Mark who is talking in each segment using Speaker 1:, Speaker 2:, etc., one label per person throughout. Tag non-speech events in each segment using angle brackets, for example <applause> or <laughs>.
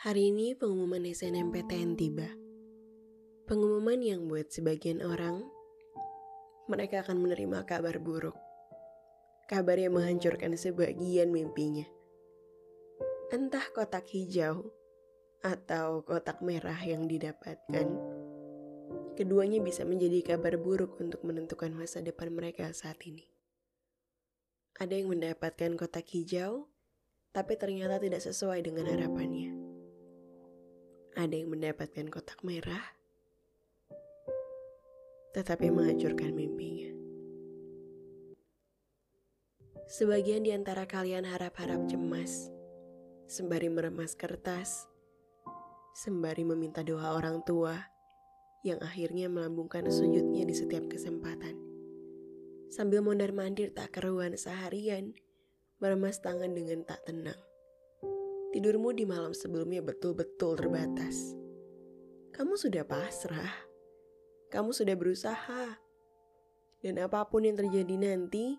Speaker 1: Hari ini pengumuman SNMPTN tiba. Pengumuman yang buat sebagian orang, mereka akan menerima kabar buruk. Kabar yang menghancurkan sebagian mimpinya. Entah kotak hijau atau kotak merah yang didapatkan, keduanya bisa menjadi kabar buruk untuk menentukan masa depan mereka saat ini. Ada yang mendapatkan kotak hijau, tapi ternyata tidak sesuai dengan harapannya. Ada yang mendapatkan kotak merah, tetapi menghancurkan mimpinya. Sebagian di antara kalian harap-harap cemas, sembari meremas kertas, sembari meminta doa orang tua yang akhirnya melambungkan sujudnya di setiap kesempatan. Sambil mondar-mandir tak keruan seharian, meremas tangan dengan tak tenang. Tidurmu di malam sebelumnya betul-betul terbatas. Kamu sudah pasrah. Kamu sudah berusaha. Dan apa pun yang terjadi nanti,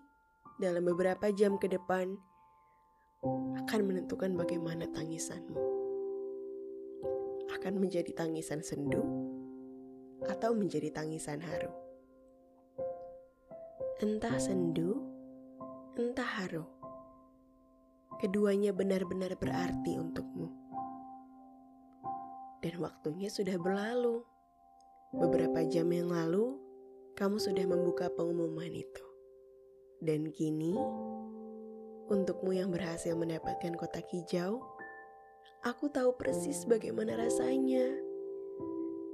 Speaker 1: dalam beberapa jam ke depan, akan menentukan bagaimana tangisanmu. Akan menjadi tangisan sendu, atau menjadi tangisan haru. Entah sendu, entah haru keduanya benar-benar berarti untukmu. Dan waktunya sudah berlalu. Beberapa jam yang lalu, kamu sudah membuka pengumuman itu. Dan kini, untukmu yang berhasil mendapatkan kotak hijau, aku tahu persis bagaimana rasanya.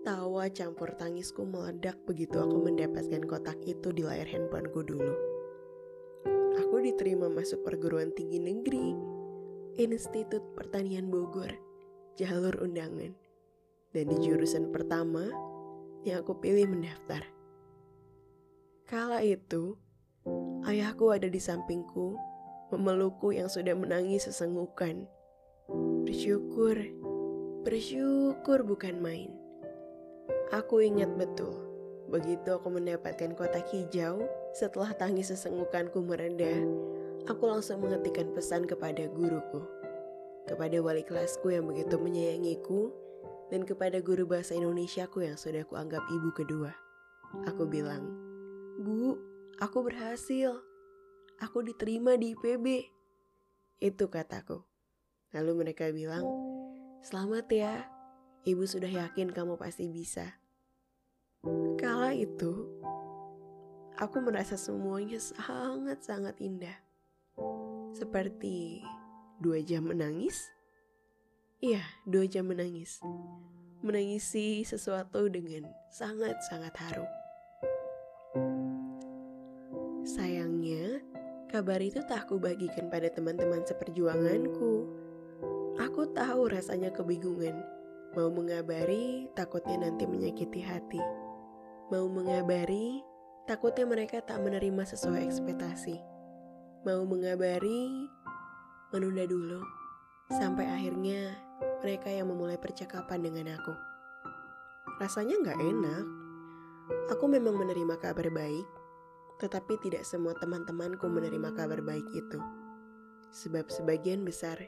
Speaker 1: Tawa campur tangisku meledak begitu aku mendapatkan kotak itu di layar handphoneku dulu aku diterima masuk perguruan tinggi negeri, Institut Pertanian Bogor, jalur undangan. Dan di jurusan pertama yang aku pilih mendaftar. Kala itu, ayahku ada di sampingku, memelukku yang sudah menangis sesenggukan. Bersyukur, bersyukur bukan main. Aku ingat betul, begitu aku mendapatkan kotak hijau, setelah tangis sesenggukanku mereda, aku langsung mengetikkan pesan kepada guruku, kepada wali kelasku yang begitu menyayangiku, dan kepada guru bahasa Indonesiaku yang sudah kuanggap ibu kedua. Aku bilang, Bu, aku berhasil. Aku diterima di IPB. Itu kataku. Lalu mereka bilang, Selamat ya, ibu sudah yakin kamu pasti bisa. Kala itu, aku merasa semuanya sangat-sangat indah. Seperti dua jam menangis. Iya, dua jam menangis. Menangisi sesuatu dengan sangat-sangat haru. Sayangnya, kabar itu tak aku bagikan pada teman-teman seperjuanganku. Aku tahu rasanya kebingungan. Mau mengabari, takutnya nanti menyakiti hati. Mau mengabari, Takutnya mereka tak menerima sesuai ekspektasi. Mau mengabari, menunda dulu, sampai akhirnya mereka yang memulai percakapan dengan aku. Rasanya nggak enak. Aku memang menerima kabar baik, tetapi tidak semua teman-temanku menerima kabar baik itu. Sebab sebagian besar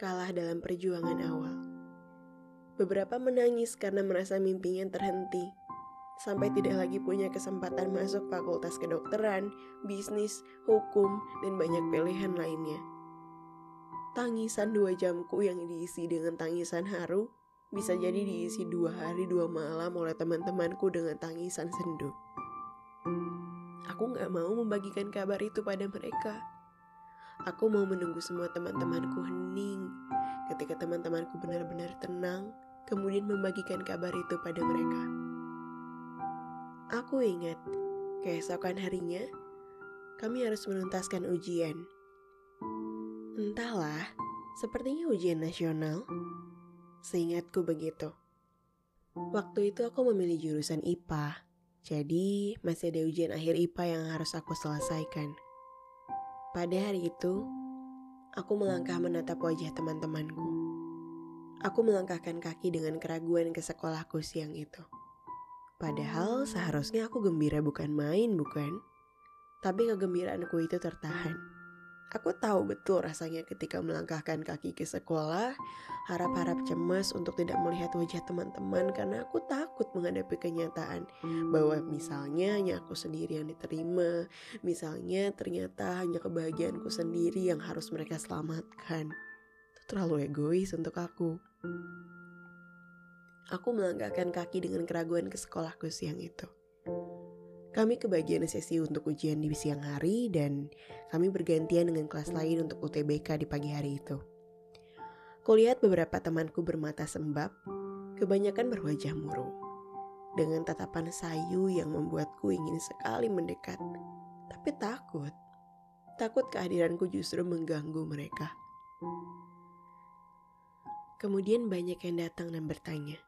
Speaker 1: kalah dalam perjuangan awal. Beberapa menangis karena merasa mimpinya terhenti sampai tidak lagi punya kesempatan masuk fakultas kedokteran, bisnis, hukum, dan banyak pilihan lainnya. Tangisan dua jamku yang diisi dengan tangisan haru bisa jadi diisi dua hari dua malam oleh teman-temanku dengan tangisan sendu. Aku gak mau membagikan kabar itu pada mereka. Aku mau menunggu semua teman-temanku hening ketika teman-temanku benar-benar tenang, kemudian membagikan kabar itu pada mereka. Aku ingat, keesokan harinya, kami harus menuntaskan ujian. Entahlah, sepertinya ujian nasional. Seingatku begitu. Waktu itu aku memilih jurusan IPA, jadi masih ada ujian akhir IPA yang harus aku selesaikan. Pada hari itu, aku melangkah menatap wajah teman-temanku. Aku melangkahkan kaki dengan keraguan ke sekolahku siang itu. Padahal seharusnya aku gembira bukan main, bukan? Tapi kegembiraanku itu tertahan. Aku tahu betul rasanya ketika melangkahkan kaki ke sekolah, harap-harap cemas untuk tidak melihat wajah teman-teman karena aku takut menghadapi kenyataan bahwa misalnya hanya aku sendiri yang diterima, misalnya ternyata hanya kebahagiaanku sendiri yang harus mereka selamatkan. Itu terlalu egois untuk aku. Aku melangkahkan kaki dengan keraguan ke sekolahku siang itu. Kami kebagian sesi untuk ujian di siang hari dan kami bergantian dengan kelas lain untuk UTBK di pagi hari itu. Kulihat beberapa temanku bermata sembab, kebanyakan berwajah murung. Dengan tatapan sayu yang membuatku ingin sekali mendekat, tapi takut. Takut kehadiranku justru mengganggu mereka. Kemudian banyak yang datang dan bertanya,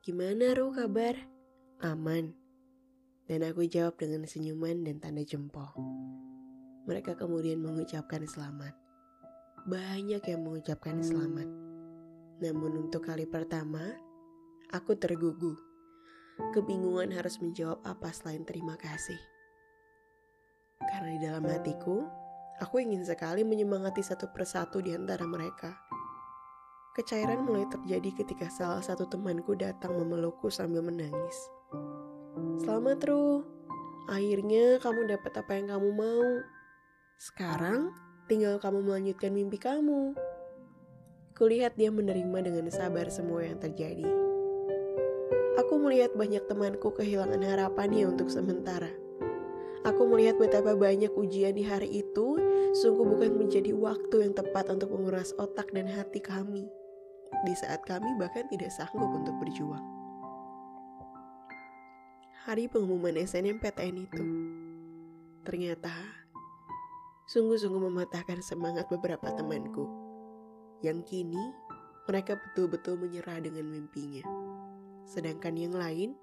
Speaker 1: Gimana Ru kabar? Aman. Dan aku jawab dengan senyuman dan tanda jempol. Mereka kemudian mengucapkan selamat. Banyak yang mengucapkan selamat. Namun untuk kali pertama, aku tergugu. Kebingungan harus menjawab apa selain terima kasih. Karena di dalam hatiku, aku ingin sekali menyemangati satu persatu di antara mereka. Kecairan mulai terjadi ketika salah satu temanku datang memelukku sambil menangis. Selamat Ru, akhirnya kamu dapat apa yang kamu mau. Sekarang tinggal kamu melanjutkan mimpi kamu. Kulihat dia menerima dengan sabar semua yang terjadi. Aku melihat banyak temanku kehilangan harapannya untuk sementara. Aku melihat betapa banyak ujian di hari itu sungguh bukan menjadi waktu yang tepat untuk menguras otak dan hati kami. Di saat kami bahkan tidak sanggup untuk berjuang hari pengumuman SNMPTN itu. Ternyata, sungguh-sungguh mematahkan semangat beberapa temanku. Yang kini, mereka betul-betul menyerah dengan mimpinya. Sedangkan yang lain,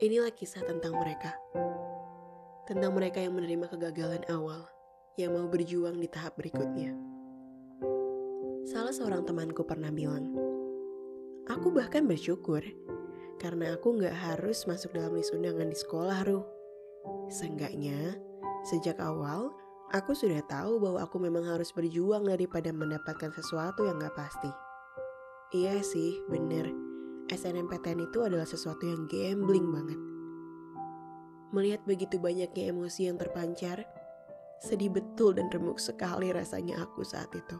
Speaker 1: inilah kisah tentang mereka. Tentang mereka yang menerima kegagalan awal, yang mau berjuang di tahap berikutnya. Salah seorang temanku pernah bilang, Aku bahkan bersyukur karena aku nggak harus masuk dalam list undangan di sekolah, Ruh. Seenggaknya, sejak awal, aku sudah tahu bahwa aku memang harus berjuang daripada mendapatkan sesuatu yang nggak pasti. Iya sih, bener. SNMPTN itu adalah sesuatu yang gambling banget. Melihat begitu banyaknya emosi yang terpancar, sedih betul dan remuk sekali rasanya aku saat itu.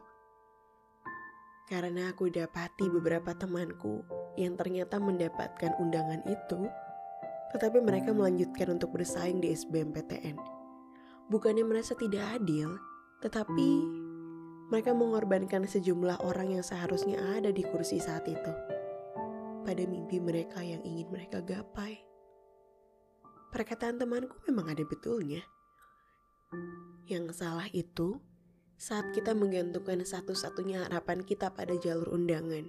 Speaker 1: Karena aku dapati beberapa temanku yang ternyata mendapatkan undangan itu, tetapi mereka melanjutkan untuk bersaing di SBMPTN. Bukannya merasa tidak adil, tetapi mereka mengorbankan sejumlah orang yang seharusnya ada di kursi saat itu. Pada mimpi mereka yang ingin mereka gapai. Perkataan temanku memang ada betulnya. Yang salah itu saat kita menggantungkan satu-satunya harapan kita pada jalur undangan.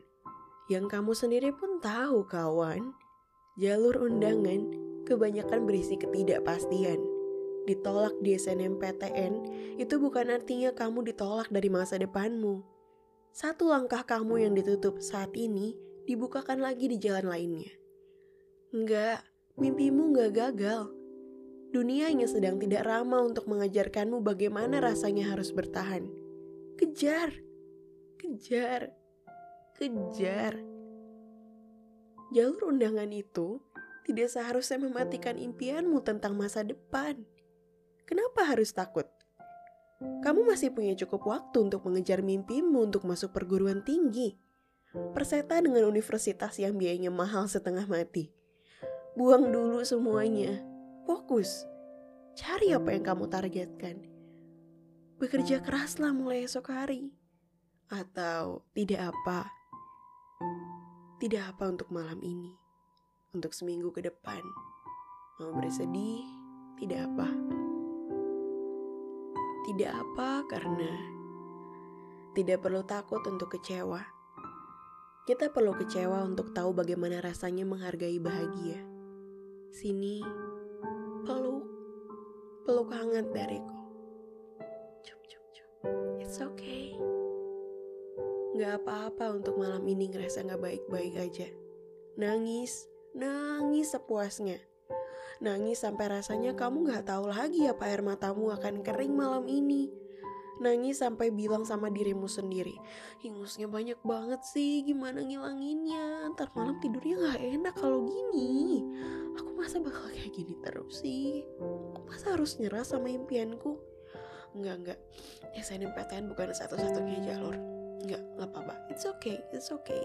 Speaker 1: Yang kamu sendiri pun tahu kawan, jalur undangan kebanyakan berisi ketidakpastian. Ditolak di SNMPTN itu bukan artinya kamu ditolak dari masa depanmu. Satu langkah kamu yang ditutup saat ini dibukakan lagi di jalan lainnya. Enggak, mimpimu enggak gagal Dunia hanya sedang tidak ramah untuk mengajarkanmu bagaimana rasanya harus bertahan. Kejar, kejar, kejar. Jalur undangan itu tidak seharusnya mematikan impianmu tentang masa depan. Kenapa harus takut? Kamu masih punya cukup waktu untuk mengejar mimpimu untuk masuk perguruan tinggi. Perseta dengan universitas yang biayanya mahal setengah mati. Buang dulu semuanya Fokus. Cari apa yang kamu targetkan. Bekerja keraslah mulai esok hari. Atau tidak apa. Tidak apa untuk malam ini. Untuk seminggu ke depan. Mau bersedih, tidak apa. Tidak apa karena tidak perlu takut untuk kecewa. Kita perlu kecewa untuk tahu bagaimana rasanya menghargai bahagia. Sini, peluk, peluk hangat dariku. Cup, cup, cup. It's okay. Gak apa-apa untuk malam ini ngerasa gak baik-baik aja. Nangis, nangis sepuasnya. Nangis sampai rasanya kamu gak tahu lagi apa air matamu akan kering malam ini. Nangis sampai bilang sama dirimu sendiri, ingusnya banyak banget sih, gimana ngilanginnya? Ntar malam tidurnya gak enak kalau gini. Aku masa bakal kayak gini terus sih? Masa harus nyerah sama impianku? Enggak, enggak. SNMPTN bukan satu-satunya jalur. Enggak, enggak apa-apa. It's okay, it's okay.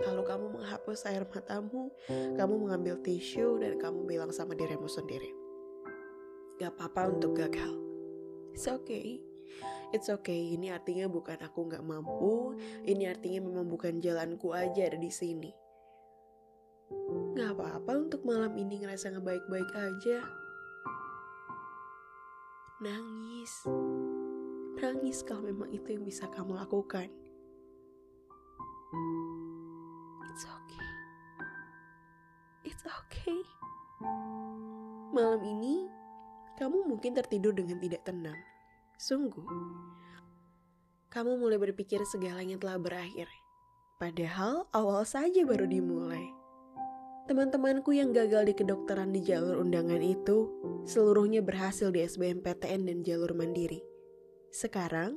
Speaker 1: Kalau kamu menghapus air matamu, kamu mengambil tisu dan kamu bilang sama dirimu sendiri. Gak apa-apa untuk gagal. It's okay It's okay, ini artinya bukan aku nggak mampu, ini artinya memang bukan jalanku aja ada di sini. Gak apa-apa untuk malam ini ngerasa ngebaik-baik aja. Nangis. Nangis kalau memang itu yang bisa kamu lakukan. It's okay. It's okay. Malam ini, kamu mungkin tertidur dengan tidak tenang. Sungguh, kamu mulai berpikir segalanya telah berakhir. Padahal awal saja baru dimulai. Teman-temanku yang gagal di kedokteran di jalur undangan itu, seluruhnya berhasil di SBMPTN dan jalur mandiri. Sekarang,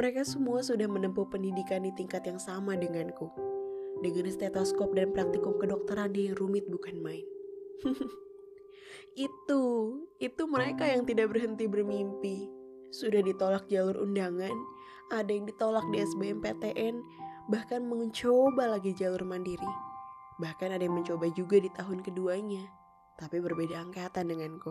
Speaker 1: mereka semua sudah menempuh pendidikan di tingkat yang sama denganku. Dengan stetoskop dan praktikum kedokteran yang rumit bukan main. <laughs> itu, itu mereka yang tidak berhenti bermimpi sudah ditolak jalur undangan, ada yang ditolak di SBMPTN, bahkan mencoba lagi jalur mandiri. Bahkan ada yang mencoba juga di tahun keduanya, tapi berbeda angkatan denganku.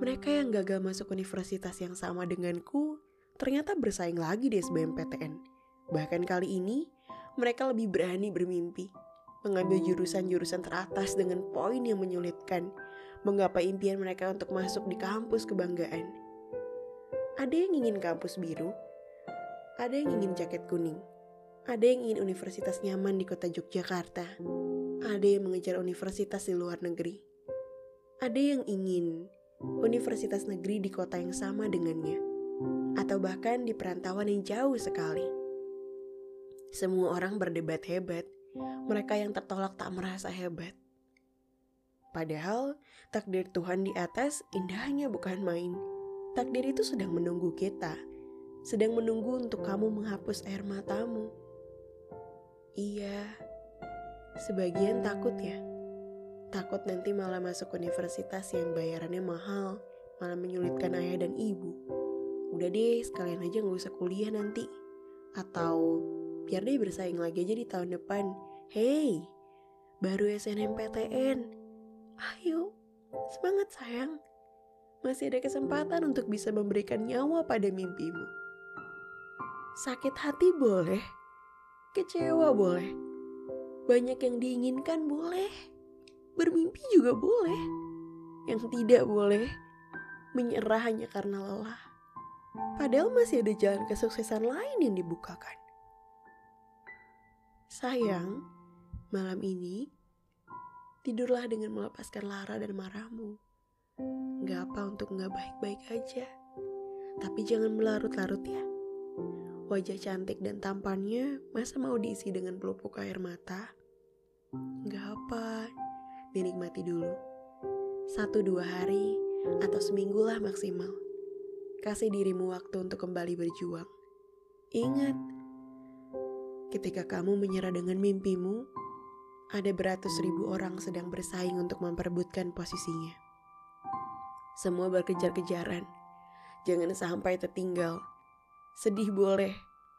Speaker 1: Mereka yang gagal masuk universitas yang sama denganku ternyata bersaing lagi di SBMPTN. Bahkan kali ini, mereka lebih berani bermimpi, mengambil jurusan-jurusan teratas dengan poin yang menyulitkan, menggapai impian mereka untuk masuk di kampus kebanggaan. Ada yang ingin kampus biru, ada yang ingin jaket kuning, ada yang ingin universitas nyaman di kota Yogyakarta, ada yang mengejar universitas di luar negeri, ada yang ingin universitas negeri di kota yang sama dengannya, atau bahkan di perantauan yang jauh sekali. Semua orang berdebat hebat, mereka yang tertolak tak merasa hebat. Padahal takdir Tuhan di atas indahnya bukan main. Takdir itu sedang menunggu kita, sedang menunggu untuk kamu menghapus air matamu. Iya, sebagian takut ya. Takut nanti malah masuk universitas yang bayarannya mahal, malah menyulitkan ayah dan ibu. Udah deh, sekalian aja gak usah kuliah nanti. Atau biar deh bersaing lagi aja di tahun depan. Hey, baru SNMPTN, Ayo, semangat sayang. Masih ada kesempatan untuk bisa memberikan nyawa pada mimpimu. Sakit hati boleh, kecewa boleh, banyak yang diinginkan boleh, bermimpi juga boleh. Yang tidak boleh, menyerah hanya karena lelah. Padahal masih ada jalan kesuksesan lain yang dibukakan. Sayang, malam ini Tidurlah dengan melepaskan lara dan marahmu. Gak apa untuk gak baik-baik aja. Tapi jangan melarut-larut ya. Wajah cantik dan tampannya masa mau diisi dengan pelupuk air mata? Gak apa, dinikmati dulu. Satu dua hari atau seminggu lah maksimal. Kasih dirimu waktu untuk kembali berjuang. Ingat, ketika kamu menyerah dengan mimpimu, ada beratus ribu orang sedang bersaing untuk memperebutkan posisinya. Semua berkejar-kejaran. Jangan sampai tertinggal. Sedih boleh,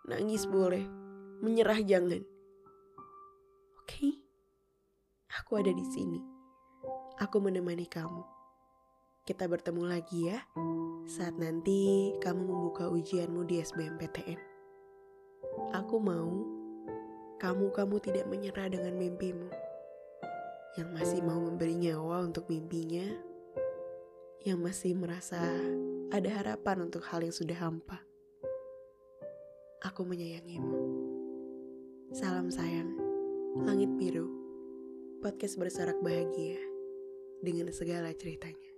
Speaker 1: nangis boleh, menyerah jangan. Oke, okay? aku ada di sini. Aku menemani kamu. Kita bertemu lagi ya saat nanti kamu membuka ujianmu di SBMPTN. Aku mau kamu-kamu tidak menyerah dengan mimpimu, yang masih mau memberi nyawa untuk mimpinya, yang masih merasa ada harapan untuk hal yang sudah hampa. Aku menyayangimu. Salam sayang, langit biru, podcast bersorak bahagia dengan segala ceritanya.